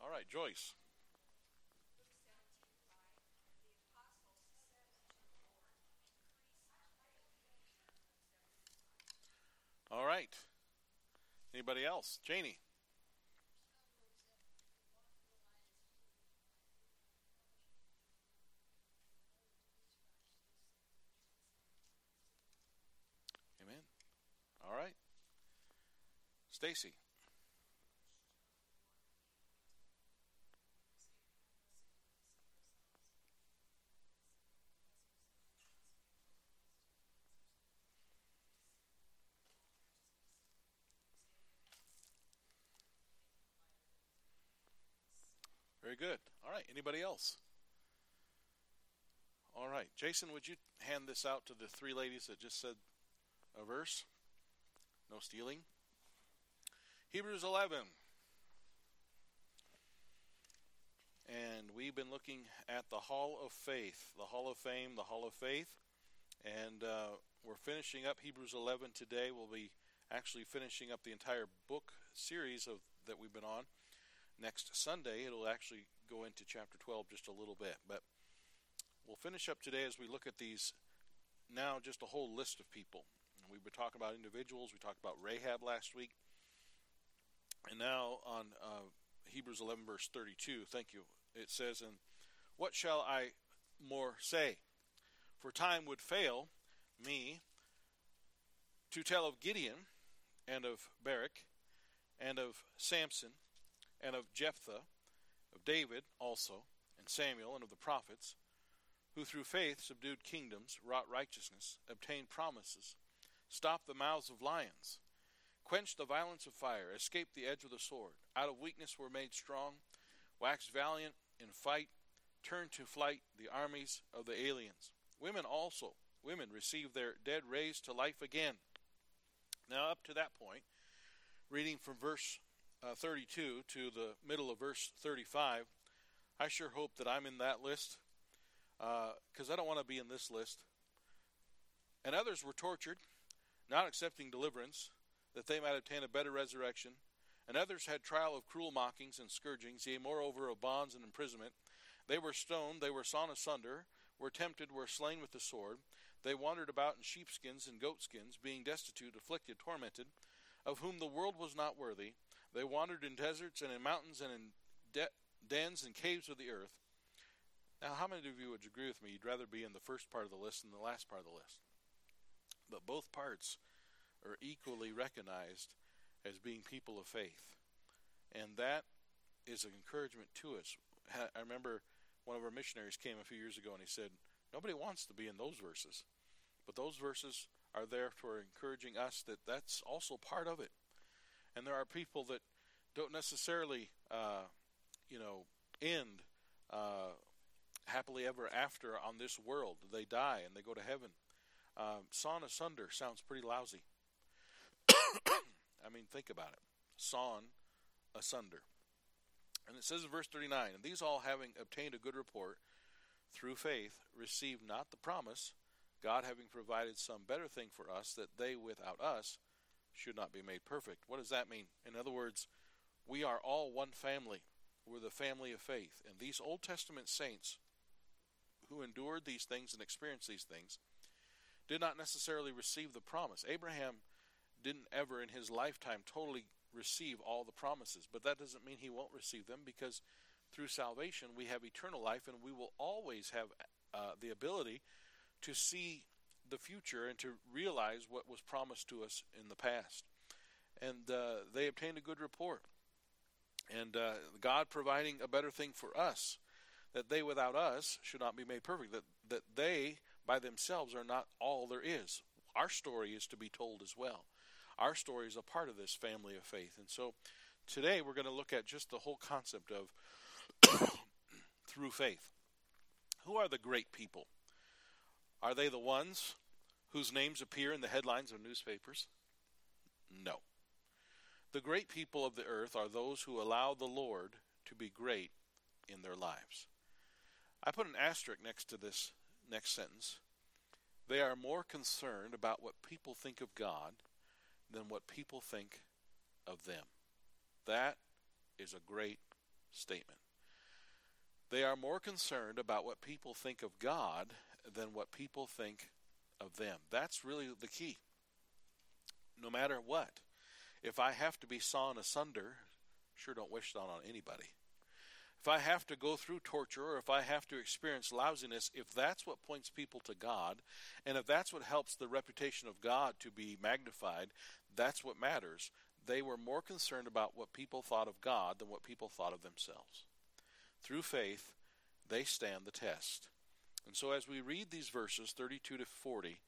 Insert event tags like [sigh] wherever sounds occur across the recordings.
All right, Joyce. All right. Anybody else? Janie. Amen. All right. Stacy. Good. All right. Anybody else? All right. Jason, would you hand this out to the three ladies that just said a verse? No stealing. Hebrews 11. And we've been looking at the Hall of Faith, the Hall of Fame, the Hall of Faith. And uh, we're finishing up Hebrews 11 today. We'll be actually finishing up the entire book series of that we've been on next Sunday, it'll actually go into chapter 12 just a little bit. But we'll finish up today as we look at these now just a whole list of people. We've been talking about individuals. We talked about Rahab last week. And now on uh, Hebrews 11, verse 32, thank you. It says, And what shall I more say? For time would fail me to tell of Gideon and of Barak and of Samson and of Jephthah, of David also, and Samuel, and of the prophets, who through faith subdued kingdoms, wrought righteousness, obtained promises, stopped the mouths of lions, quenched the violence of fire, escaped the edge of the sword, out of weakness were made strong, waxed valiant in fight, turned to flight the armies of the aliens. Women also, women received their dead raised to life again. Now, up to that point, reading from verse uh, 32 to the middle of verse 35, I sure hope that I'm in that list because uh, I don't want to be in this list. And others were tortured, not accepting deliverance, that they might obtain a better resurrection. And others had trial of cruel mockings and scourgings, yea, moreover, of bonds and imprisonment. They were stoned, they were sawn asunder, were tempted, were slain with the sword. They wandered about in sheepskins and goatskins, being destitute, afflicted, tormented, of whom the world was not worthy. They wandered in deserts and in mountains and in de- dens and caves of the earth. Now, how many of you would agree with me? You'd rather be in the first part of the list than the last part of the list. But both parts are equally recognized as being people of faith. And that is an encouragement to us. I remember one of our missionaries came a few years ago and he said, Nobody wants to be in those verses. But those verses are there for encouraging us that that's also part of it. And there are people that don't necessarily, uh, you know, end uh, happily ever after on this world. They die and they go to heaven. Um, sawn asunder sounds pretty lousy. [coughs] I mean, think about it. Sawn asunder. And it says in verse 39 And these all, having obtained a good report through faith, received not the promise, God having provided some better thing for us, that they without us should not be made perfect. What does that mean? In other words, we are all one family. We're the family of faith. And these Old Testament saints who endured these things and experienced these things did not necessarily receive the promise. Abraham didn't ever in his lifetime totally receive all the promises, but that doesn't mean he won't receive them because through salvation we have eternal life and we will always have uh, the ability to see the future and to realize what was promised to us in the past. And uh, they obtained a good report. And uh, God providing a better thing for us, that they without us should not be made perfect, that, that they by themselves are not all there is. Our story is to be told as well. Our story is a part of this family of faith. And so today we're going to look at just the whole concept of [coughs] through faith. Who are the great people? Are they the ones whose names appear in the headlines of newspapers? No. The great people of the earth are those who allow the Lord to be great in their lives. I put an asterisk next to this next sentence. They are more concerned about what people think of God than what people think of them. That is a great statement. They are more concerned about what people think of God than what people think of them. That's really the key. No matter what, if I have to be sawn asunder, sure don't wish that on anybody. If I have to go through torture or if I have to experience lousiness, if that's what points people to God, and if that's what helps the reputation of God to be magnified, that's what matters. They were more concerned about what people thought of God than what people thought of themselves. Through faith, they stand the test. And so as we read these verses 32 to 40,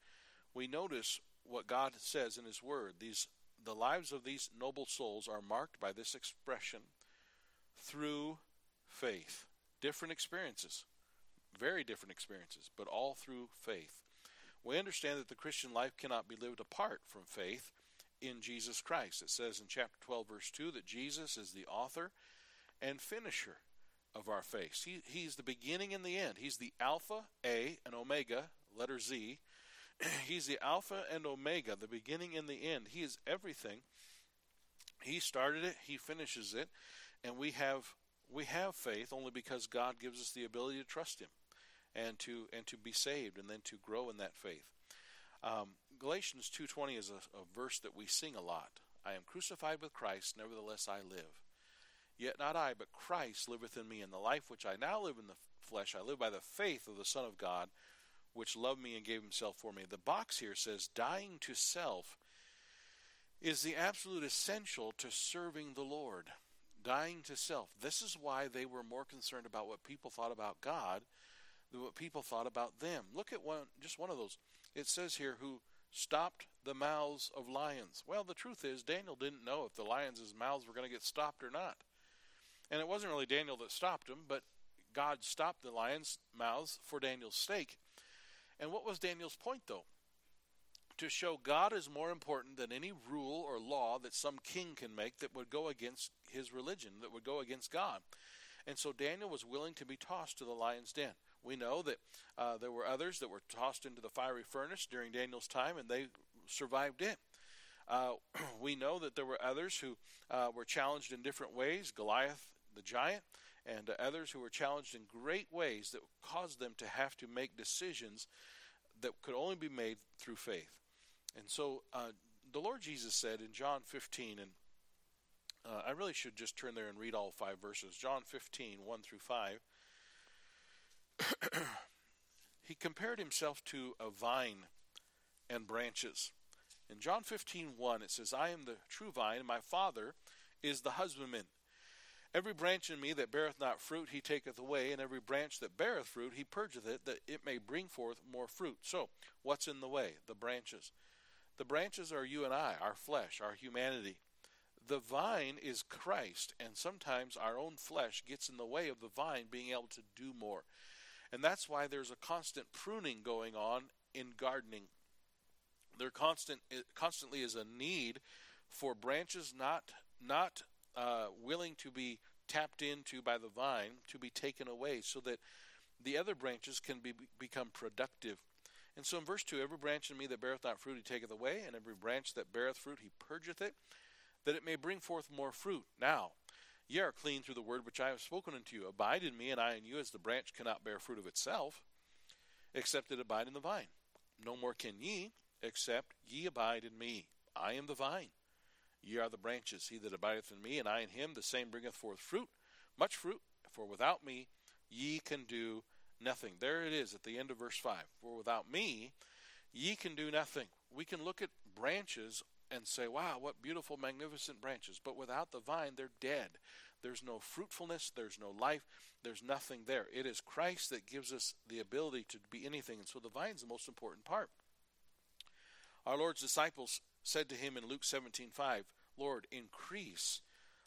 we notice what God says in his word. These the lives of these noble souls are marked by this expression through faith. Different experiences, very different experiences, but all through faith. We understand that the Christian life cannot be lived apart from faith in Jesus Christ. It says in chapter 12, verse 2, that Jesus is the author and finisher of our faith. He, he's the beginning and the end. He's the Alpha, A, and Omega, letter Z. [clears throat] he's the Alpha and Omega, the beginning and the end. He is everything. He started it, he finishes it, and we have we have faith only because God gives us the ability to trust him and to and to be saved and then to grow in that faith. Um, Galatians 2:20 is a, a verse that we sing a lot. I am crucified with Christ, nevertheless I live. Yet not I, but Christ liveth in me, and the life which I now live in the flesh, I live by the faith of the Son of God, which loved me and gave himself for me. The box here says, dying to self is the absolute essential to serving the Lord. Dying to self. This is why they were more concerned about what people thought about God than what people thought about them. Look at one, just one of those. It says here, who stopped the mouths of lions. Well, the truth is, Daniel didn't know if the lions' mouths were going to get stopped or not. And it wasn't really Daniel that stopped him, but God stopped the lions' mouths for Daniel's sake. And what was Daniel's point, though? To show God is more important than any rule or law that some king can make that would go against his religion, that would go against God. And so Daniel was willing to be tossed to the lion's den. We know that uh, there were others that were tossed into the fiery furnace during Daniel's time, and they survived it. Uh, [clears throat] we know that there were others who uh, were challenged in different ways. Goliath the giant, and others who were challenged in great ways that caused them to have to make decisions that could only be made through faith. And so uh, the Lord Jesus said in John 15, and uh, I really should just turn there and read all five verses. John 15, 1 through 5. [clears throat] he compared himself to a vine and branches. In John 15, 1, it says, I am the true vine, and my Father is the husbandman. Every branch in me that beareth not fruit, he taketh away, and every branch that beareth fruit, he purgeth it, that it may bring forth more fruit. So, what's in the way? The branches. The branches are you and I, our flesh, our humanity. The vine is Christ, and sometimes our own flesh gets in the way of the vine being able to do more. And that's why there's a constant pruning going on in gardening. There constant constantly is a need for branches not not uh, willing to be tapped into by the vine to be taken away so that the other branches can be, become productive. And so in verse 2, every branch in me that beareth not fruit he taketh away, and every branch that beareth fruit he purgeth it, that it may bring forth more fruit. Now, ye are clean through the word which I have spoken unto you. Abide in me, and I in you, as the branch cannot bear fruit of itself, except it abide in the vine. No more can ye, except ye abide in me. I am the vine, Ye are the branches. He that abideth in me, and I in him, the same bringeth forth fruit, much fruit. For without me, ye can do nothing. There it is at the end of verse 5. For without me, ye can do nothing. We can look at branches and say, wow, what beautiful, magnificent branches. But without the vine, they're dead. There's no fruitfulness, there's no life, there's nothing there. It is Christ that gives us the ability to be anything. And so the vine's the most important part. Our Lord's disciples said to him in Luke 17:5, "Lord, increase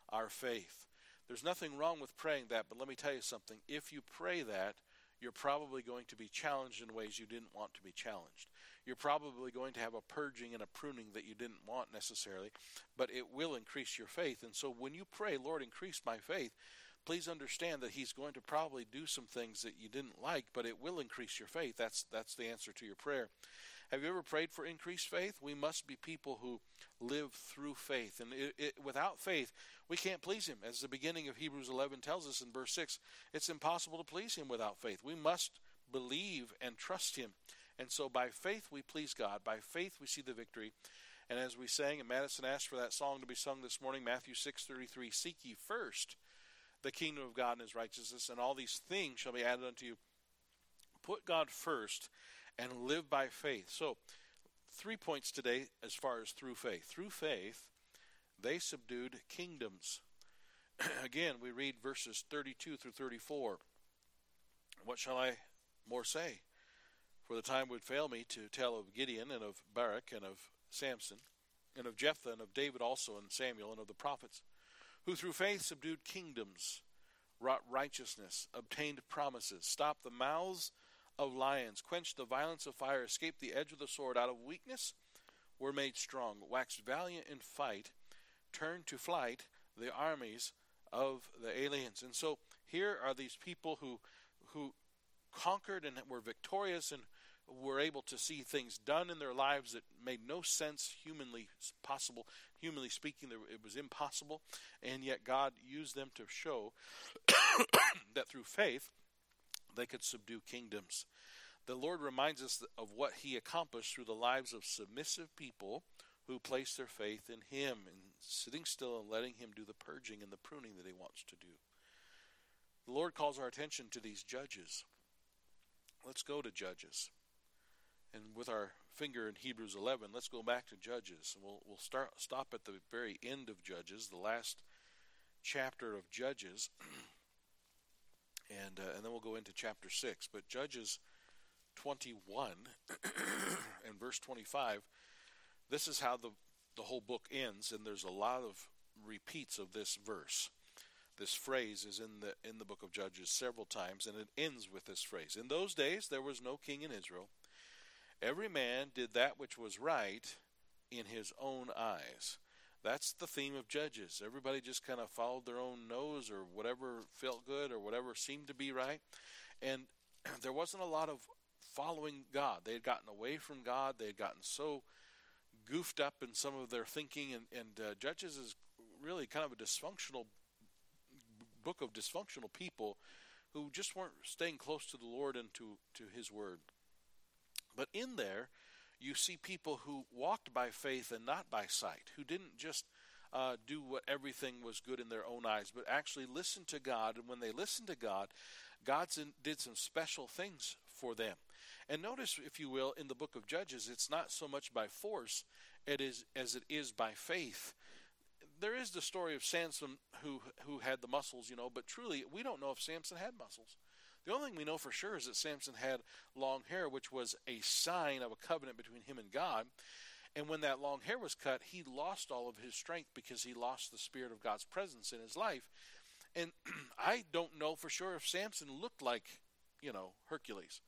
our faith." There's nothing wrong with praying that, but let me tell you something. If you pray that, you're probably going to be challenged in ways you didn't want to be challenged. You're probably going to have a purging and a pruning that you didn't want necessarily, but it will increase your faith. And so when you pray, Lord, increase my faith, please understand that he's going to probably do some things that you didn't like, but it will increase your faith. That's that's the answer to your prayer. Have you ever prayed for increased faith? We must be people who live through faith. And it, it, without faith, we can't please Him. As the beginning of Hebrews 11 tells us in verse 6, it's impossible to please Him without faith. We must believe and trust Him. And so by faith, we please God. By faith, we see the victory. And as we sang, and Madison asked for that song to be sung this morning, Matthew 6:33, "Seek ye first the kingdom of God and His righteousness, and all these things shall be added unto you." Put God first and live by faith. So, three points today as far as through faith. Through faith, they subdued kingdoms. [clears throat] Again, we read verses 32 through 34. What shall I more say? For the time would fail me to tell of Gideon and of Barak and of Samson and of Jephthah and of David also and Samuel and of the prophets, who through faith subdued kingdoms, wrought righteousness, obtained promises, stopped the mouths of lions, quenched the violence of fire, escaped the edge of the sword, out of weakness were made strong, waxed valiant in fight, turned to flight the armies of the aliens. And so here are these people who who conquered and were victorious and were able to see things done in their lives that made no sense humanly possible. Humanly speaking it was impossible. And yet god used them to show [coughs] that through faith they could subdue kingdoms. The Lord reminds us of what He accomplished through the lives of submissive people who place their faith in Him and sitting still and letting Him do the purging and the pruning that He wants to do. The Lord calls our attention to these judges. Let's go to Judges. And with our finger in Hebrews 11, let's go back to Judges. We'll, we'll start, stop at the very end of Judges, the last chapter of Judges. [clears throat] and uh, and then we'll go into chapter six. But Judges twenty one [coughs] and verse twenty five. This is how the the whole book ends, and there's a lot of repeats of this verse. This phrase is in the in the book of Judges several times, and it ends with this phrase. In those days there was no king in Israel. Every man did that which was right in his own eyes. That's the theme of Judges. Everybody just kind of followed their own nose or whatever felt good or whatever seemed to be right. And [clears throat] there wasn't a lot of following God. They had gotten away from God. They had gotten so goofed up in some of their thinking. And, and uh, Judges is really kind of a dysfunctional book of dysfunctional people who just weren't staying close to the Lord and to, to His Word. But in there, you see people who walked by faith and not by sight, who didn't just uh, do what everything was good in their own eyes, but actually listened to God. And when they listened to God, God did some special things for them. And notice, if you will, in the book of Judges, it's not so much by force it is, as it is by faith. There is the story of Samson who who had the muscles, you know, but truly we don't know if Samson had muscles. The only thing we know for sure is that Samson had long hair, which was a sign of a covenant between him and God. And when that long hair was cut, he lost all of his strength because he lost the spirit of God's presence in his life. And [clears throat] I don't know for sure if Samson looked like, you know, Hercules.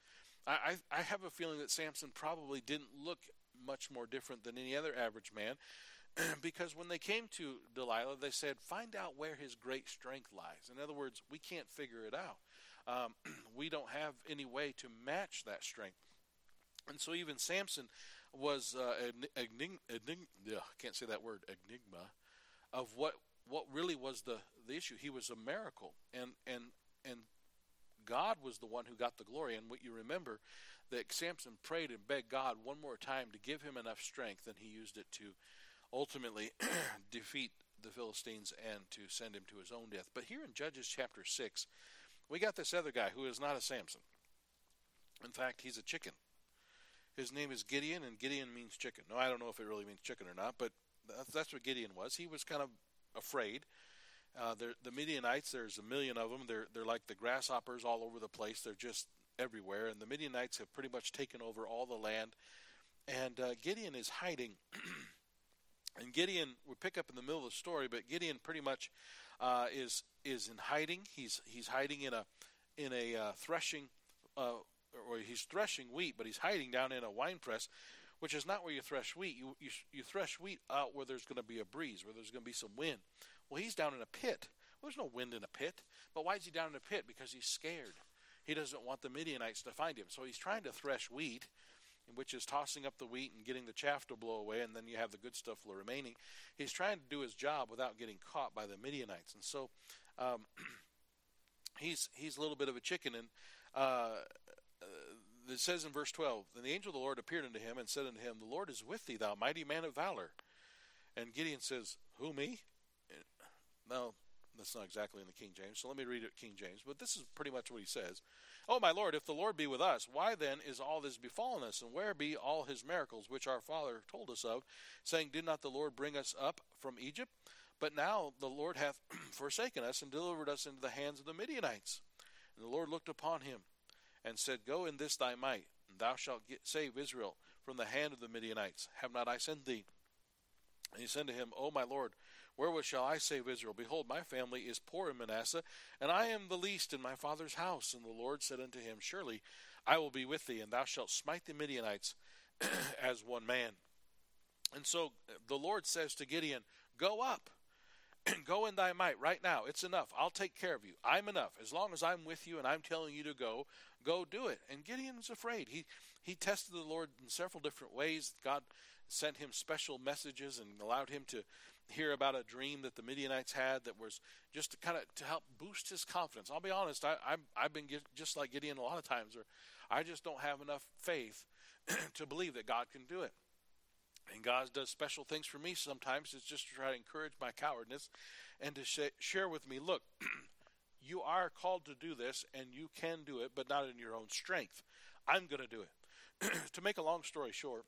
I, I, I have a feeling that Samson probably didn't look much more different than any other average man [clears throat] because when they came to Delilah, they said, Find out where his great strength lies. In other words, we can't figure it out um, [clears throat] we don't have any way to match that strength. And so even Samson was uh, enigma, enigma, can't say that word, enigma, of what what really was the, the issue. He was a miracle, and and and God was the one who got the glory. And what you remember that Samson prayed and begged God one more time to give him enough strength, and he used it to ultimately [clears throat] defeat the Philistines and to send him to his own death. But here in Judges chapter six, we got this other guy who is not a Samson. In fact, he's a chicken. His name is Gideon, and Gideon means chicken. No, I don't know if it really means chicken or not, but that's what Gideon was. He was kind of afraid. Uh, the Midianites, there's a million of them. They're they're like the grasshoppers all over the place. They're just everywhere, and the Midianites have pretty much taken over all the land. And uh, Gideon is hiding. [clears throat] and Gideon, we pick up in the middle of the story, but Gideon pretty much uh, is is in hiding. He's he's hiding in a in a uh, threshing, uh, or he's threshing wheat, but he's hiding down in a wine press, which is not where you thresh wheat. You you, you thresh wheat out where there's going to be a breeze, where there's going to be some wind. Well, he's down in a pit. Well, there's no wind in a pit. But why is he down in a pit? Because he's scared. He doesn't want the Midianites to find him. So he's trying to thresh wheat, which is tossing up the wheat and getting the chaff to blow away, and then you have the good stuff remaining. He's trying to do his job without getting caught by the Midianites, and so um, [clears throat] he's he's a little bit of a chicken. And uh, it says in verse twelve, then the angel of the Lord appeared unto him and said unto him, The Lord is with thee, thou mighty man of valor. And Gideon says, Who me? No, that's not exactly in the King James, so let me read it King James. But this is pretty much what he says. Oh, my Lord, if the Lord be with us, why then is all this befallen us? And where be all his miracles which our father told us of, saying, Did not the Lord bring us up from Egypt? But now the Lord hath [clears throat] forsaken us and delivered us into the hands of the Midianites. And the Lord looked upon him and said, Go in this thy might, and thou shalt get, save Israel from the hand of the Midianites. Have not I sent thee? And he said to him, O my Lord, Wherewith shall I save Israel? Behold, my family is poor in Manasseh, and I am the least in my father's house. And the Lord said unto him, Surely I will be with thee, and thou shalt smite the Midianites [clears throat] as one man. And so the Lord says to Gideon, Go up. [clears throat] go in thy might right now. It's enough. I'll take care of you. I'm enough. As long as I'm with you and I'm telling you to go, go do it. And Gideon's afraid. He he tested the Lord in several different ways. God sent him special messages and allowed him to hear about a dream that the Midianites had that was just to kind of to help boost his confidence. I'll be honest, I, i I've been just like Gideon a lot of times, or I just don't have enough faith [clears throat] to believe that God can do it. And God does special things for me sometimes. It's just to try to encourage my cowardness and to sh- share with me, look, [clears throat] you are called to do this and you can do it, but not in your own strength. I'm going to do it. [clears throat] to make a long story short,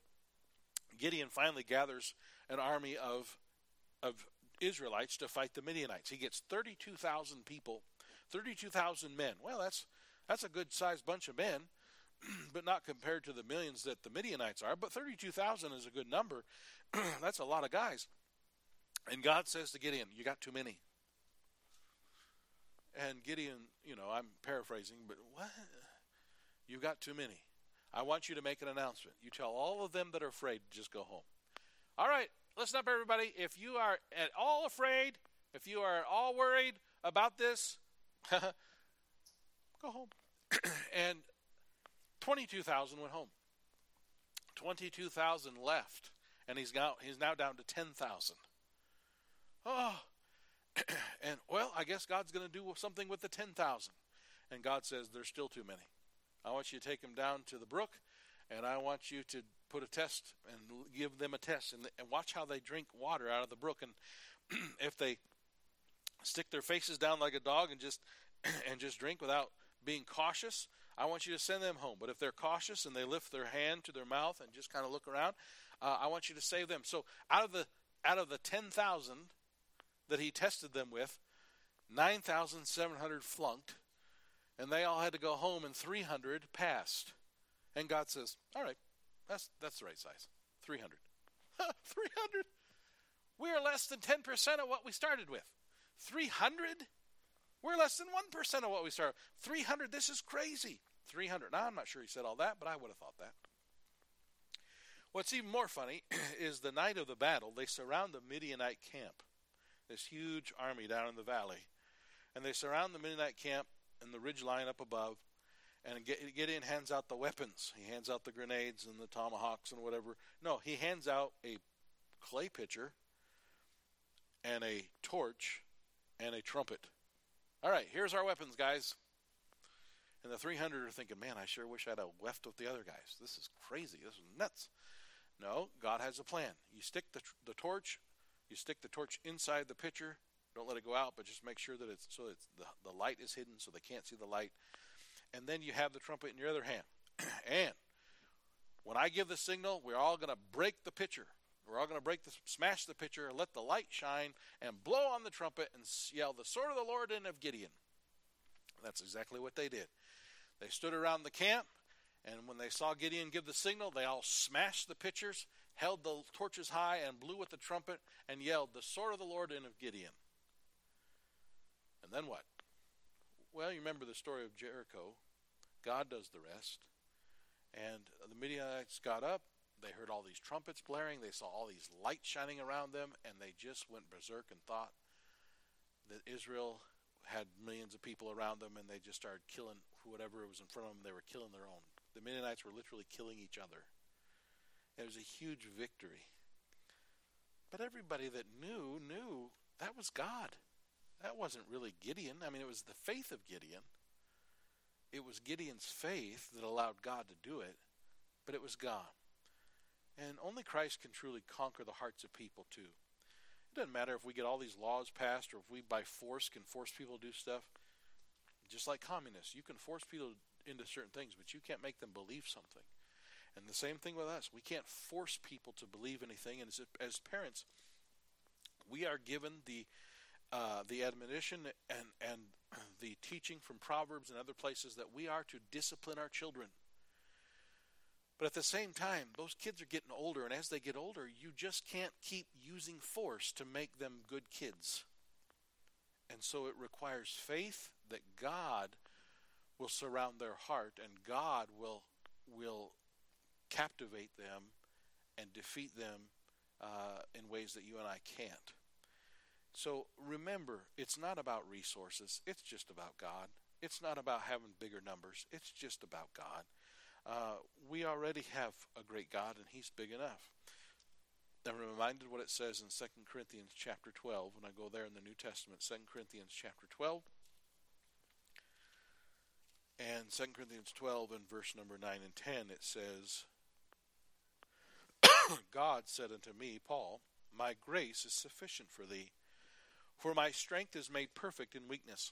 Gideon finally gathers an army of of Israelites to fight the Midianites. He gets 32,000 people, 32,000 men. Well, that's that's a good sized bunch of men, [clears throat] but not compared to the millions that the Midianites are. But 32,000 is a good number. [clears throat] that's a lot of guys. And God says to Gideon, You got too many. And Gideon, you know, I'm paraphrasing, but what? You got too many. I want you to make an announcement. You tell all of them that are afraid to just go home. All right, listen up, everybody. If you are at all afraid, if you are at all worried about this, [laughs] go home. [clears throat] and 22,000 went home. 22,000 left, and he's now he's now down to 10,000. Oh, [clears throat] and well, I guess God's going to do something with the 10,000. And God says there's still too many. I want you to take them down to the brook, and I want you to put a test and give them a test and, and watch how they drink water out of the brook. And [clears throat] if they stick their faces down like a dog and just [clears throat] and just drink without being cautious, I want you to send them home. But if they're cautious and they lift their hand to their mouth and just kind of look around, uh, I want you to save them. So out of the out of the ten thousand that he tested them with, nine thousand seven hundred flunked, and they all had to go home, and three hundred passed. And God says, "All right, that's that's the right size. 300. [laughs] 300. We are less than 10% of what we started with. 300? We're less than 1% of what we started. 300. This is crazy. 300. Now I'm not sure he said all that, but I would have thought that. What's even more funny [clears throat] is the night of the battle, they surround the Midianite camp. This huge army down in the valley. And they surround the Midianite camp and the ridge line up above and Gideon hands out the weapons. He hands out the grenades and the tomahawks and whatever. No, he hands out a clay pitcher and a torch and a trumpet. All right, here's our weapons, guys. And the 300 are thinking, man, I sure wish I had have left with the other guys. This is crazy. This is nuts. No, God has a plan. You stick the, the torch, you stick the torch inside the pitcher. Don't let it go out, but just make sure that it's so it's the, the light is hidden so they can't see the light and then you have the trumpet in your other hand. [clears throat] and when I give the signal, we're all going to break the pitcher. We're all going to break the smash the pitcher, let the light shine, and blow on the trumpet and yell the sword of the Lord and of Gideon. That's exactly what they did. They stood around the camp, and when they saw Gideon give the signal, they all smashed the pitchers, held the torches high, and blew with the trumpet, and yelled, The sword of the Lord and of Gideon. And then what? Well, you remember the story of Jericho. God does the rest. And the Midianites got up. They heard all these trumpets blaring. They saw all these lights shining around them, and they just went berserk and thought that Israel had millions of people around them, and they just started killing whatever was in front of them. They were killing their own. The Midianites were literally killing each other. It was a huge victory. But everybody that knew, knew that was God. That wasn't really Gideon. I mean, it was the faith of Gideon. It was Gideon's faith that allowed God to do it, but it was God. And only Christ can truly conquer the hearts of people, too. It doesn't matter if we get all these laws passed or if we, by force, can force people to do stuff. Just like communists, you can force people into certain things, but you can't make them believe something. And the same thing with us. We can't force people to believe anything. And as, as parents, we are given the uh, the admonition and and [clears throat] the teaching from Proverbs and other places that we are to discipline our children. But at the same time, those kids are getting older, and as they get older, you just can't keep using force to make them good kids. And so it requires faith that God will surround their heart and God will will captivate them and defeat them uh, in ways that you and I can't. So remember, it's not about resources. It's just about God. It's not about having bigger numbers. It's just about God. Uh, we already have a great God, and He's big enough. I'm reminded what it says in 2 Corinthians chapter 12 when I go there in the New Testament, 2 Corinthians chapter 12. And 2 Corinthians 12 and verse number 9 and 10, it says, [coughs] God said unto me, Paul, My grace is sufficient for thee, for my strength is made perfect in weakness.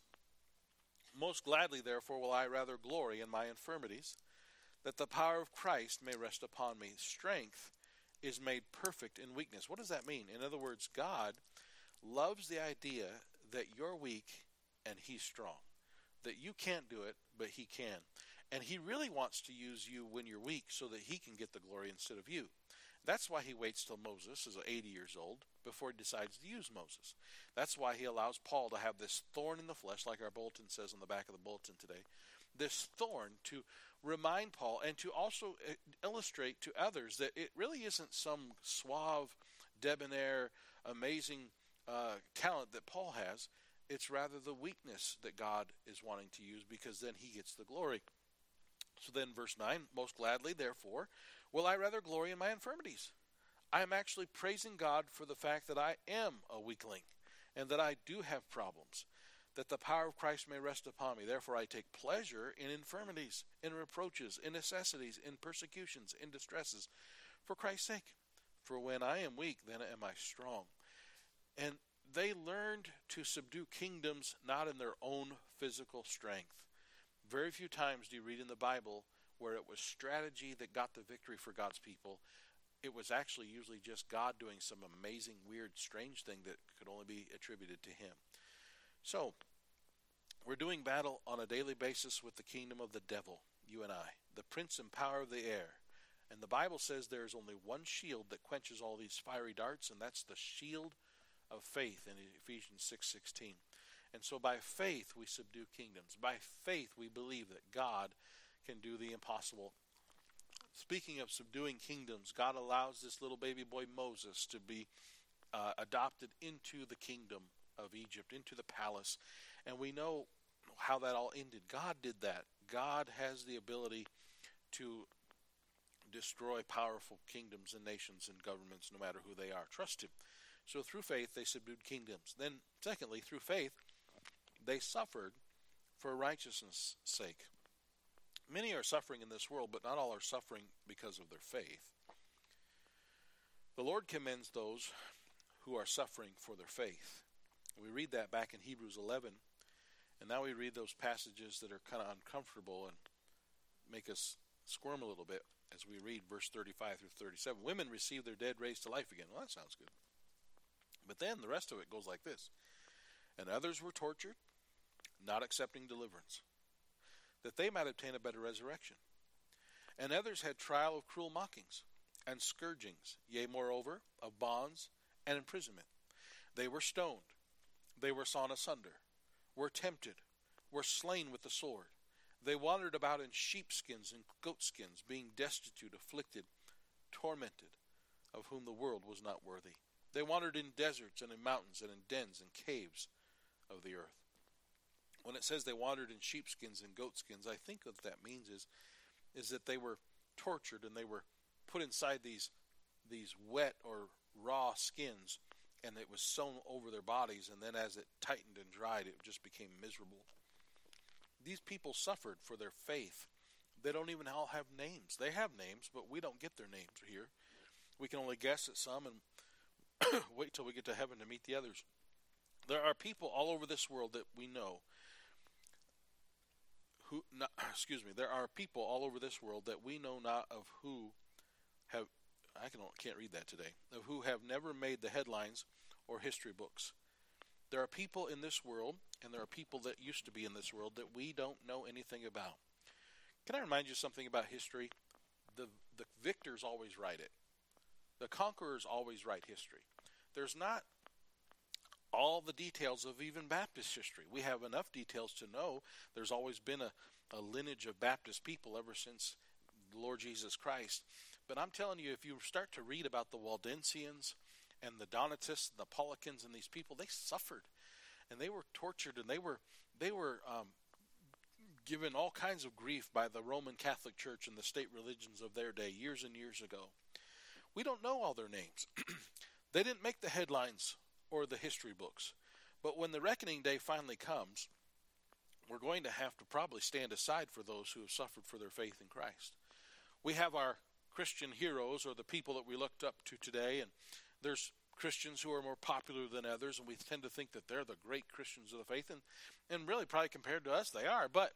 Most gladly, therefore, will I rather glory in my infirmities, that the power of Christ may rest upon me. Strength is made perfect in weakness. What does that mean? In other words, God loves the idea that you're weak and He's strong, that you can't do it, but He can. And He really wants to use you when you're weak so that He can get the glory instead of you. That's why he waits till Moses is 80 years old before he decides to use Moses. That's why he allows Paul to have this thorn in the flesh, like our bulletin says on the back of the bulletin today. This thorn to remind Paul and to also uh, illustrate to others that it really isn't some suave, debonair, amazing uh, talent that Paul has. It's rather the weakness that God is wanting to use because then he gets the glory. So then, verse 9, most gladly, therefore, will I rather glory in my infirmities. I am actually praising God for the fact that I am a weakling and that I do have problems, that the power of Christ may rest upon me. Therefore, I take pleasure in infirmities, in reproaches, in necessities, in persecutions, in distresses, for Christ's sake. For when I am weak, then am I strong. And they learned to subdue kingdoms not in their own physical strength. Very few times do you read in the Bible where it was strategy that got the victory for God's people. It was actually usually just God doing some amazing, weird, strange thing that could only be attributed to Him. So, we're doing battle on a daily basis with the kingdom of the devil, you and I, the prince and power of the air. And the Bible says there is only one shield that quenches all these fiery darts, and that's the shield of faith in Ephesians 6:16. and so by faith we subdue kingdoms. By faith we believe that God can do the impossible. Speaking of subduing kingdoms, God allows this little baby boy Moses to be uh, adopted into the kingdom of Egypt, into the palace. And we know how that all ended. God did that. God has the ability to destroy powerful kingdoms and nations and governments, no matter who they are. Trust Him. So through faith, they subdued kingdoms. Then, secondly, through faith, they suffered for righteousness' sake. Many are suffering in this world, but not all are suffering because of their faith. The Lord commends those who are suffering for their faith. We read that back in Hebrews 11, and now we read those passages that are kind of uncomfortable and make us squirm a little bit as we read verse 35 through 37. Women receive their dead raised to life again. Well, that sounds good. But then the rest of it goes like this And others were tortured, not accepting deliverance that they might obtain a better resurrection. And others had trial of cruel mockings and scourgings, yea, moreover, of bonds and imprisonment. They were stoned, they were sawn asunder, were tempted, were slain with the sword. They wandered about in sheepskins and goatskins, being destitute, afflicted, tormented, of whom the world was not worthy. They wandered in deserts and in mountains and in dens and caves of the earth when it says they wandered in sheepskins and goatskins, I think what that means is is that they were tortured and they were put inside these these wet or raw skins and it was sewn over their bodies and then as it tightened and dried it just became miserable. These people suffered for their faith. They don't even all have names. They have names but we don't get their names here. We can only guess at some and [coughs] wait till we get to heaven to meet the others. There are people all over this world that we know who not, [clears throat] excuse me there are people all over this world that we know not of who have I can, can't read that today of who have never made the headlines or history books. There are people in this world and there are people that used to be in this world that we don't know anything about. Can I remind you something about history? The the victors always write it. The conquerors always write history. There's not all the details of even Baptist history. We have enough details to know there's always been a, a lineage of Baptist people ever since the Lord Jesus Christ. But I'm telling you, if you start to read about the Waldensians and the Donatists and the Paulicians and these people, they suffered and they were tortured and they were they were um, given all kinds of grief by the Roman Catholic Church and the state religions of their day years and years ago. We don't know all their names. [clears throat] they didn't make the headlines or the history books. But when the reckoning day finally comes, we're going to have to probably stand aside for those who have suffered for their faith in Christ. We have our Christian heroes or the people that we looked up to today, and there's Christians who are more popular than others, and we tend to think that they're the great Christians of the faith, and, and really, probably compared to us, they are. But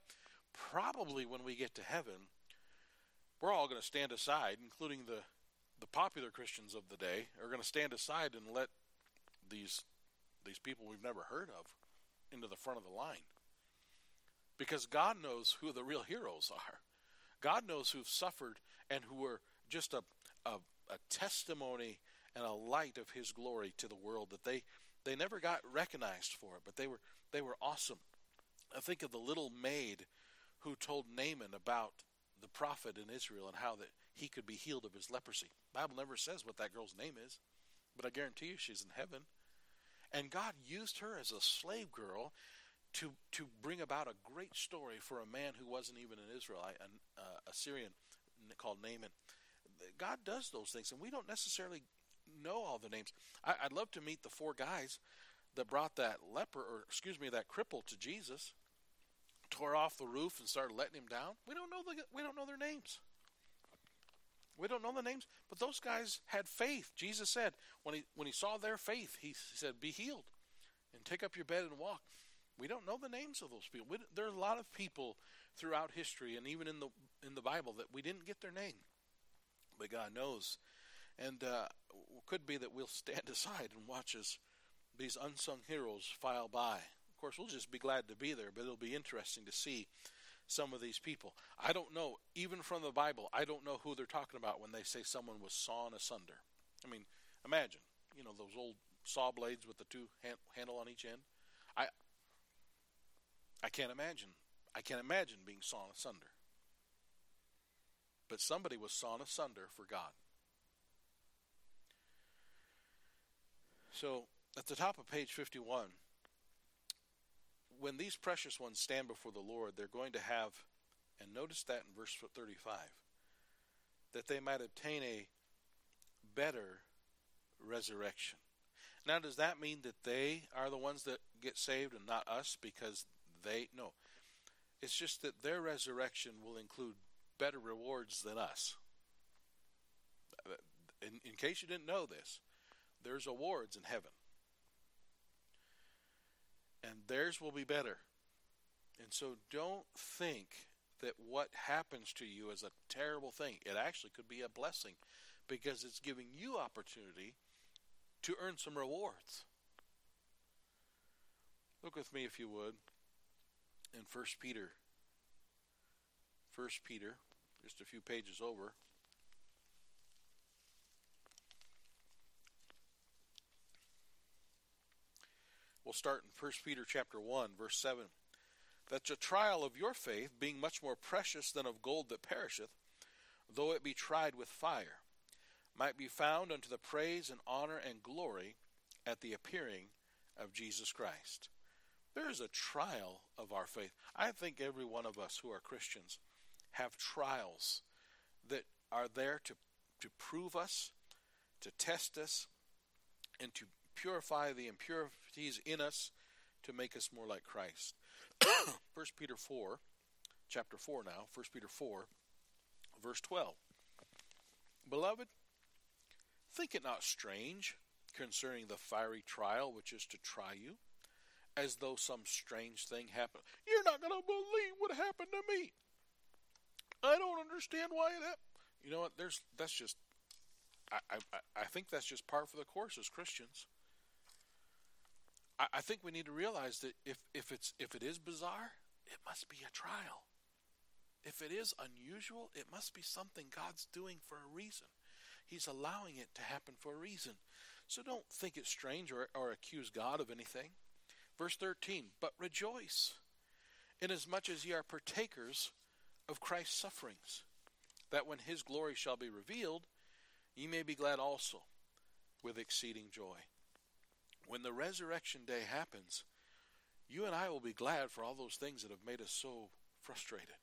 probably when we get to heaven, we're all going to stand aside, including the, the popular Christians of the day, are going to stand aside and let these these people we've never heard of into the front of the line. Because God knows who the real heroes are. God knows who've suffered and who were just a, a, a testimony and a light of his glory to the world that they they never got recognized for it, but they were they were awesome. I think of the little maid who told Naaman about the prophet in Israel and how that he could be healed of his leprosy. The Bible never says what that girl's name is, but I guarantee you she's in heaven. And God used her as a slave girl to to bring about a great story for a man who wasn't even an Israelite, an uh, Assyrian called Naaman. God does those things, and we don't necessarily know all the names. I, would love to meet the four guys that brought that leper, or excuse me, that cripple to Jesus, tore off the roof and started letting him down. We don't know the we don't know their names. We don't know the names, but those guys had faith. Jesus said when he when he saw their faith, he said, "Be healed, and take up your bed and walk." We don't know the names of those people. We, there are a lot of people throughout history, and even in the in the Bible, that we didn't get their name, but God knows. And uh, could be that we'll stand [laughs] aside and watch as these unsung heroes file by. Of course, we'll just be glad to be there, but it'll be interesting to see some of these people. I don't know, even from the Bible, I don't know who they're talking about when they say someone was sawn asunder. I mean, imagine, you know, those old saw blades with the two hand, handle on each end. I I can't imagine. I can't imagine being sawn asunder. But somebody was sawn asunder for God. So, at the top of page 51, when these precious ones stand before the Lord, they're going to have, and notice that in verse 35, that they might obtain a better resurrection. Now, does that mean that they are the ones that get saved and not us because they. No. It's just that their resurrection will include better rewards than us. In, in case you didn't know this, there's awards in heaven and theirs will be better. And so don't think that what happens to you is a terrible thing. It actually could be a blessing because it's giving you opportunity to earn some rewards. Look with me if you would in 1 Peter. 1 Peter, just a few pages over. We'll start in 1 Peter chapter 1, verse 7. That the trial of your faith, being much more precious than of gold that perisheth, though it be tried with fire, might be found unto the praise and honor and glory at the appearing of Jesus Christ. There is a trial of our faith. I think every one of us who are Christians have trials that are there to to prove us, to test us, and to purify the impurities in us to make us more like Christ. [coughs] 1 Peter 4, chapter 4 now, 1 Peter 4, verse 12. Beloved, think it not strange concerning the fiery trial which is to try you, as though some strange thing happened. You're not going to believe what happened to me. I don't understand why it happened. You know what? There's that's just. I, I, I think that's just par for the course as Christians. I, I think we need to realize that if, if it's if it is bizarre, it must be a trial. If it is unusual, it must be something God's doing for a reason. He's allowing it to happen for a reason. So don't think it's strange or, or accuse God of anything. Verse 13, but rejoice, inasmuch as ye are partakers of Christ's sufferings, that when his glory shall be revealed, ye may be glad also with exceeding joy. When the resurrection day happens, you and I will be glad for all those things that have made us so frustrated.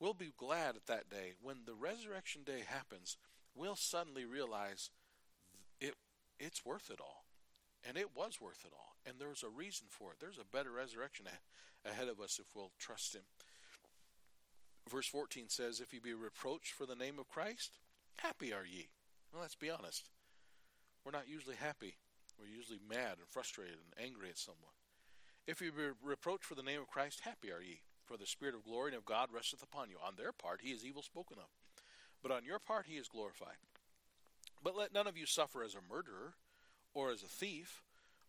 We'll be glad at that day. When the resurrection day happens, we'll suddenly realize it it's worth it all. And it was worth it all. And there's a reason for it. There's a better resurrection ahead of us if we'll trust Him. Verse 14 says, If ye be reproached for the name of Christ, happy are ye. Well, let's be honest. We're not usually happy. We're usually mad and frustrated and angry at someone. If ye be reproached for the name of Christ, happy are ye. For the Spirit of glory and of God resteth upon you. On their part, he is evil spoken of. But on your part, he is glorified. But let none of you suffer as a murderer, or as a thief,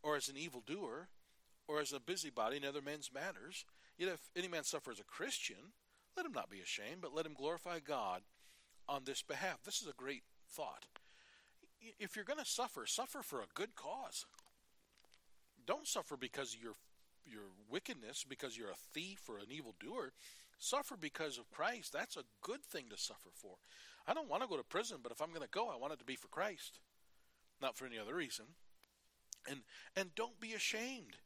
or as an evildoer, or as a busybody in other men's matters. Yet if any man suffer as a Christian, let him not be ashamed, but let him glorify God on this behalf. This is a great thought. If you're going to suffer, suffer for a good cause. Don't suffer because of your your wickedness, because you're a thief or an evildoer. Suffer because of Christ. That's a good thing to suffer for. I don't want to go to prison, but if I'm going to go, I want it to be for Christ, not for any other reason. And and don't be ashamed.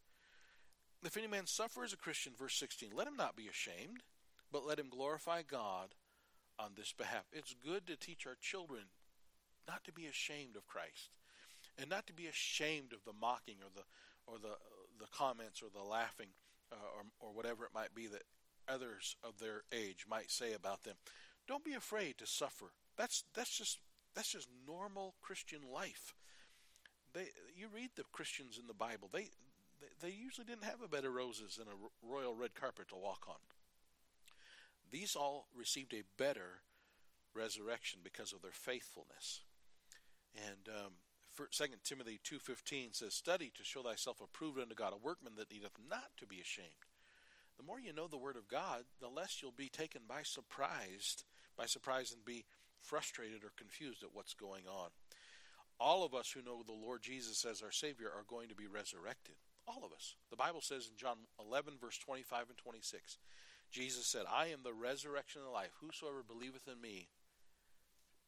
If any man suffer as a Christian, verse 16, let him not be ashamed, but let him glorify God on this behalf. It's good to teach our children not to be ashamed of Christ and not to be ashamed of the mocking or the or the the comments or the laughing uh, or, or whatever it might be that others of their age might say about them. Don't be afraid to suffer. That's that's just that's just normal Christian life. They you read the Christians in the Bible. They they, they usually didn't have a bed of roses and a royal red carpet to walk on. These all received a better resurrection because of their faithfulness. And um, 2 Timothy 2.15 says, Study to show thyself approved unto God, a workman that needeth not to be ashamed. The more you know the Word of God, the less you'll be taken by surprise, by surprise and be frustrated or confused at what's going on. All of us who know the Lord Jesus as our Savior are going to be resurrected. All of us. The Bible says in John 11, verse 25 and 26, Jesus said, I am the resurrection and the life. Whosoever believeth in me,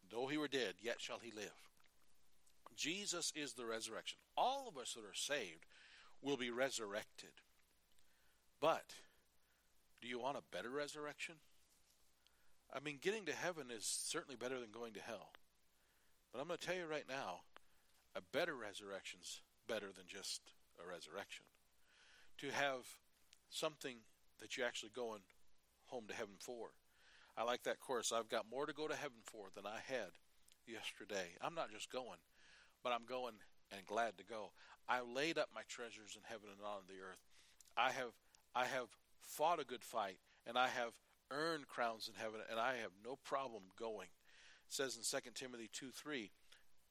though he were dead, yet shall he live. Jesus is the resurrection. All of us that are saved will be resurrected. But do you want a better resurrection? I mean, getting to heaven is certainly better than going to hell. But I'm going to tell you right now, a better resurrection's better than just a resurrection. To have something that you're actually going home to heaven for. I like that chorus. I've got more to go to heaven for than I had yesterday. I'm not just going but I'm going and glad to go. I laid up my treasures in heaven and on the earth. I have I have fought a good fight and I have earned crowns in heaven and I have no problem going. It says in 2 Timothy 2 3,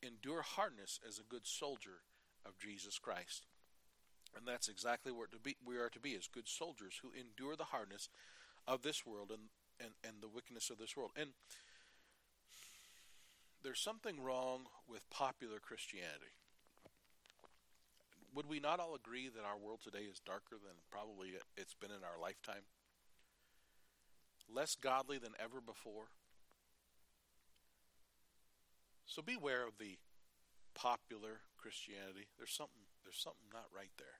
endure hardness as a good soldier of Jesus Christ. And that's exactly what we are to be as good soldiers who endure the hardness of this world and, and, and the wickedness of this world. And there's something wrong with popular Christianity. Would we not all agree that our world today is darker than probably it's been in our lifetime? Less godly than ever before? So beware of the popular Christianity. There's something there's something not right there.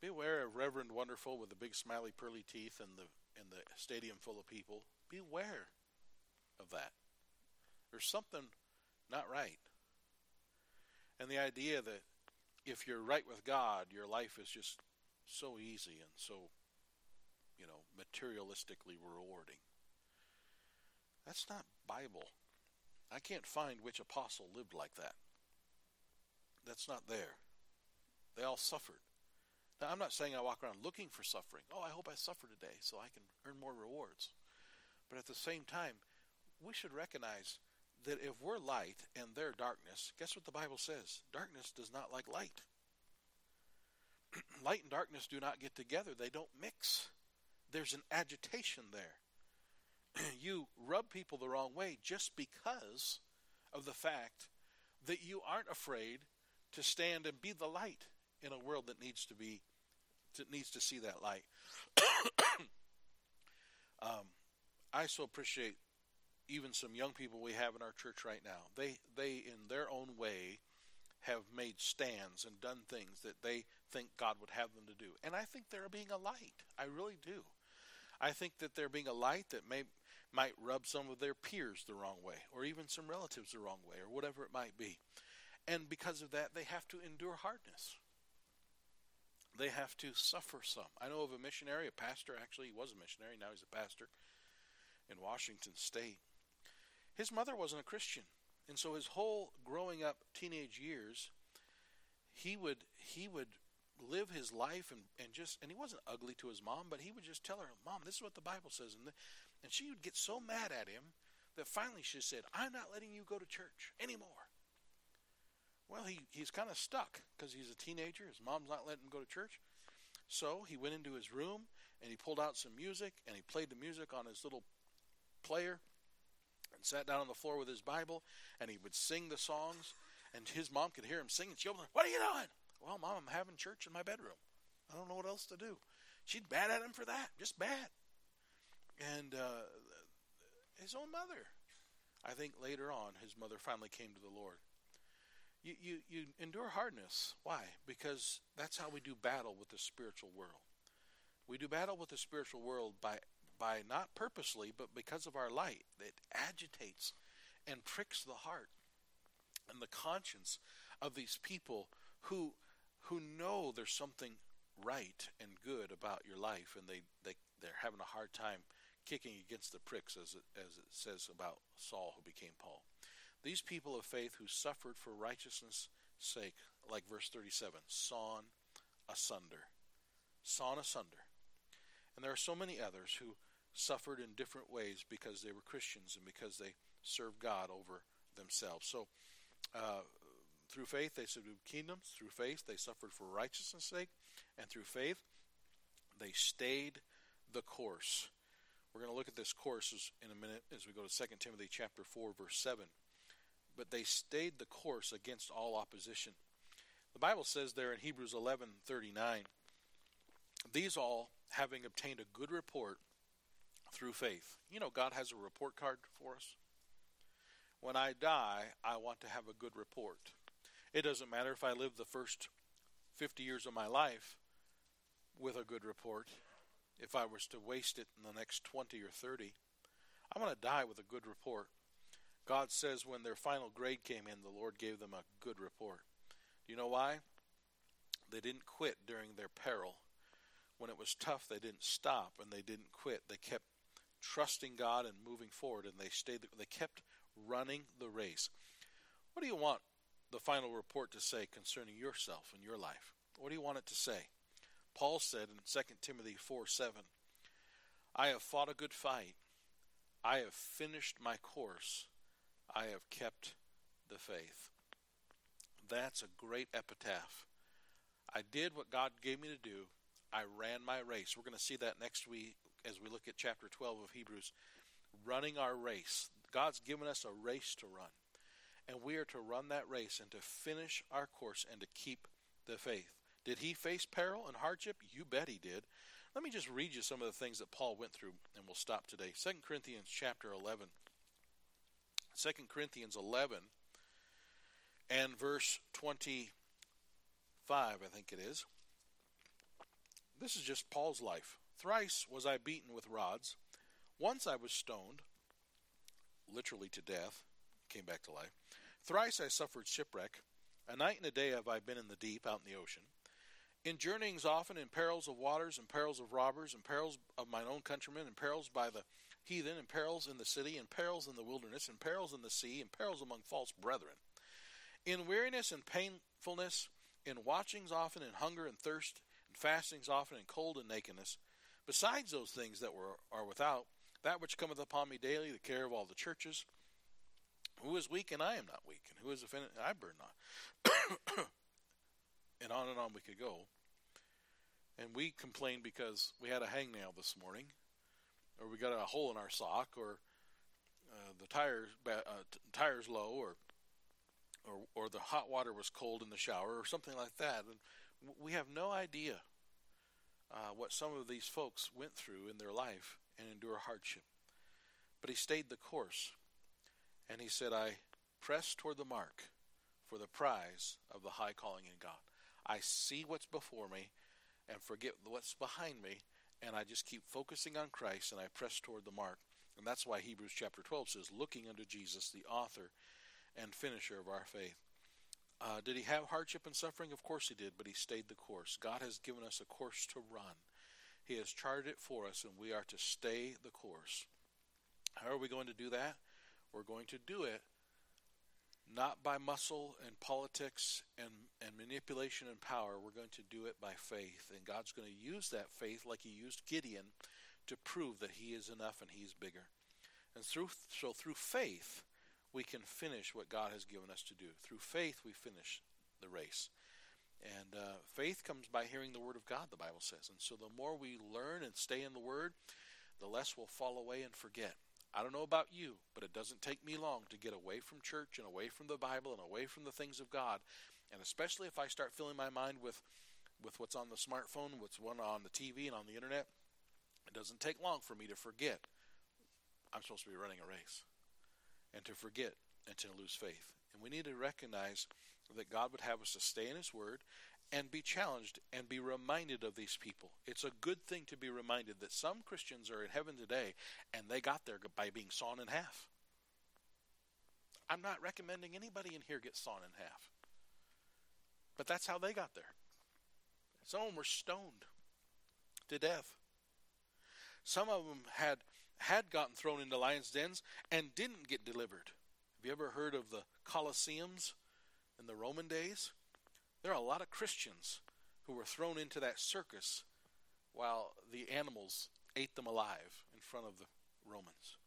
Beware of Reverend Wonderful with the big smiley pearly teeth and the and the stadium full of people. Beware of that. There's something not right. And the idea that if you're right with God, your life is just so easy and so, you know, materialistically rewarding. That's not Bible. I can't find which apostle lived like that. That's not there. They all suffered. Now, I'm not saying I walk around looking for suffering. Oh, I hope I suffer today so I can earn more rewards. But at the same time, we should recognize that if we're light and they're darkness, guess what the Bible says? Darkness does not like light. [clears throat] light and darkness do not get together, they don't mix. There's an agitation there. [clears throat] you rub people the wrong way just because of the fact that you aren't afraid to stand and be the light in a world that needs to be that needs to see that light. [clears throat] um, I so appreciate even some young people we have in our church right now. They they in their own way have made stands and done things that they think God would have them to do. And I think they're being a light. I really do. I think that they're being a light that may might rub some of their peers the wrong way or even some relatives the wrong way or whatever it might be. And because of that they have to endure hardness. They have to suffer some. I know of a missionary, a pastor actually, he was a missionary, now he's a pastor in Washington state his mother wasn't a Christian. And so his whole growing up teenage years, he would he would live his life and, and just and he wasn't ugly to his mom, but he would just tell her, Mom, this is what the Bible says and the, and she would get so mad at him that finally she said, I'm not letting you go to church anymore. Well, he, he's kind of stuck because he's a teenager. His mom's not letting him go to church. So he went into his room and he pulled out some music and he played the music on his little player and sat down on the floor with his Bible, and he would sing the songs, and his mom could hear him singing. she would opened, "What are you doing?" Well, mom, I'm having church in my bedroom. I don't know what else to do. She'd bad at him for that, just bad. And uh, his own mother. I think later on, his mother finally came to the Lord. You, you, you endure hardness. Why? Because that's how we do battle with the spiritual world. We do battle with the spiritual world by by not purposely, but because of our light that agitates and pricks the heart and the conscience of these people who who know there's something right and good about your life and they, they they're having a hard time kicking against the pricks as it, as it says about Saul who became Paul. These people of faith who suffered for righteousness' sake, like verse 37, sawn asunder. Sawn asunder. And there are so many others who suffered in different ways because they were Christians and because they served God over themselves. So, uh, through faith, they subdued kingdoms. Through faith, they suffered for righteousness' sake. And through faith, they stayed the course. We're going to look at this course in a minute as we go to 2 Timothy chapter 4 verse 7. But they stayed the course against all opposition. The Bible says there in Hebrews 11:39, these all having obtained a good report through faith. You know, God has a report card for us. When I die, I want to have a good report. It doesn't matter if I live the first 50 years of my life with a good report. If I was to waste it in the next 20 or 30, I want to die with a good report. God says when their final grade came in, the Lord gave them a good report. Do you know why? They didn't quit during their peril. When it was tough, they didn't stop and they didn't quit. They kept trusting God and moving forward, and they stayed. They kept running the race. What do you want the final report to say concerning yourself and your life? What do you want it to say? Paul said in 2 Timothy 4 7, I have fought a good fight. I have finished my course. I have kept the faith. That's a great epitaph. I did what God gave me to do. I ran my race. We're going to see that next week as we look at chapter 12 of Hebrews, running our race. God's given us a race to run. And we are to run that race and to finish our course and to keep the faith. Did he face peril and hardship? You bet he did. Let me just read you some of the things that Paul went through, and we'll stop today. 2 Corinthians chapter 11. 2 Corinthians 11 and verse 25, I think it is. This is just Paul's life. Thrice was I beaten with rods. Once I was stoned. literally to death, came back to life. Thrice I suffered shipwreck. A night and a day have I been in the deep, out in the ocean. In journeyings often, in perils of waters, and perils of robbers, and perils of mine own countrymen, and perils by the heathen, and perils in the city, and perils in the wilderness, and perils in the sea, and perils among false brethren. In weariness and painfulness, in watchings often, in hunger and thirst, in fastings often, in cold and nakedness. Besides those things that were are without, that which cometh upon me daily, the care of all the churches. Who is weak and I am not weak, and who is offended I burn not. [coughs] and on and on we could go. And we complained because we had a hangnail this morning, or we got a hole in our sock, or uh, the tires uh, t- tires low, or or or the hot water was cold in the shower, or something like that. And we have no idea uh, what some of these folks went through in their life and endure hardship. But he stayed the course, and he said, "I press toward the mark for the prize of the high calling in God. I see what's before me, and forget what's behind me." And I just keep focusing on Christ and I press toward the mark. And that's why Hebrews chapter 12 says, looking unto Jesus, the author and finisher of our faith. Uh, did he have hardship and suffering? Of course he did, but he stayed the course. God has given us a course to run. He has charted it for us, and we are to stay the course. How are we going to do that? We're going to do it not by muscle and politics and, and manipulation and power. We're going to do it by faith. And God's going to use that faith like he used Gideon to prove that he is enough and he's bigger. And through so through faith, we can finish what God has given us to do. Through faith, we finish the race. And uh, faith comes by hearing the Word of God, the Bible says. And so the more we learn and stay in the Word, the less we'll fall away and forget. I don't know about you, but it doesn't take me long to get away from church and away from the Bible and away from the things of God. And especially if I start filling my mind with, with what's on the smartphone, what's one on the TV and on the internet, it doesn't take long for me to forget I'm supposed to be running a race and to forget and to lose faith. And we need to recognize that God would have us to stay in His Word and be challenged and be reminded of these people. It's a good thing to be reminded that some Christians are in heaven today and they got there by being sawn in half. I'm not recommending anybody in here get sawn in half. But that's how they got there. Some of them were stoned to death. Some of them had had gotten thrown into lions' dens and didn't get delivered. Have you ever heard of the Colosseums in the Roman days? There are a lot of Christians who were thrown into that circus while the animals ate them alive in front of the Romans.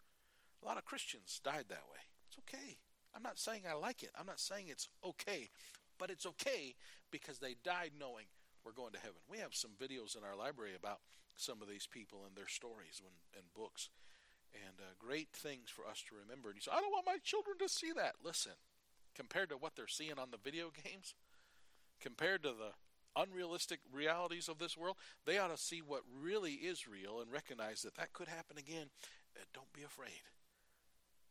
A lot of Christians died that way. It's okay. I'm not saying I like it. I'm not saying it's okay. But it's okay because they died knowing we're going to heaven. We have some videos in our library about some of these people and their stories and, and books. And uh, great things for us to remember. And you say, I don't want my children to see that. Listen, compared to what they're seeing on the video games, compared to the unrealistic realities of this world, they ought to see what really is real and recognize that that could happen again. Uh, don't be afraid.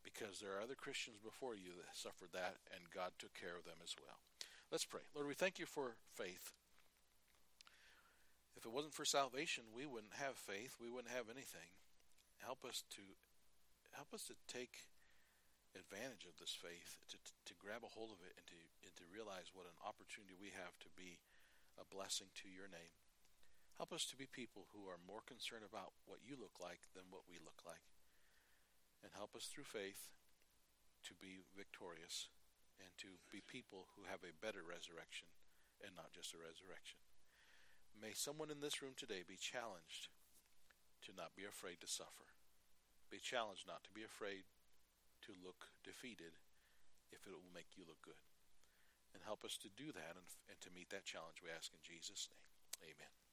Because there are other Christians before you that suffered that, and God took care of them as well. Let's pray. Lord, we thank you for faith. If it wasn't for salvation, we wouldn't have faith. We wouldn't have anything. Help us to help us to take advantage of this faith, to, to, grab a hold of it, and to and to realize what an opportunity we have to be a blessing to your name. Help us to be people who are more concerned about what you look like than what we look like. And help us through faith to be victorious and to be people who have a better resurrection and not just a resurrection. May someone in this room today be challenged to not be afraid to suffer. Be challenged not to be afraid to look defeated if it will make you look good. And help us to do that and, and to meet that challenge we ask in Jesus' name. Amen.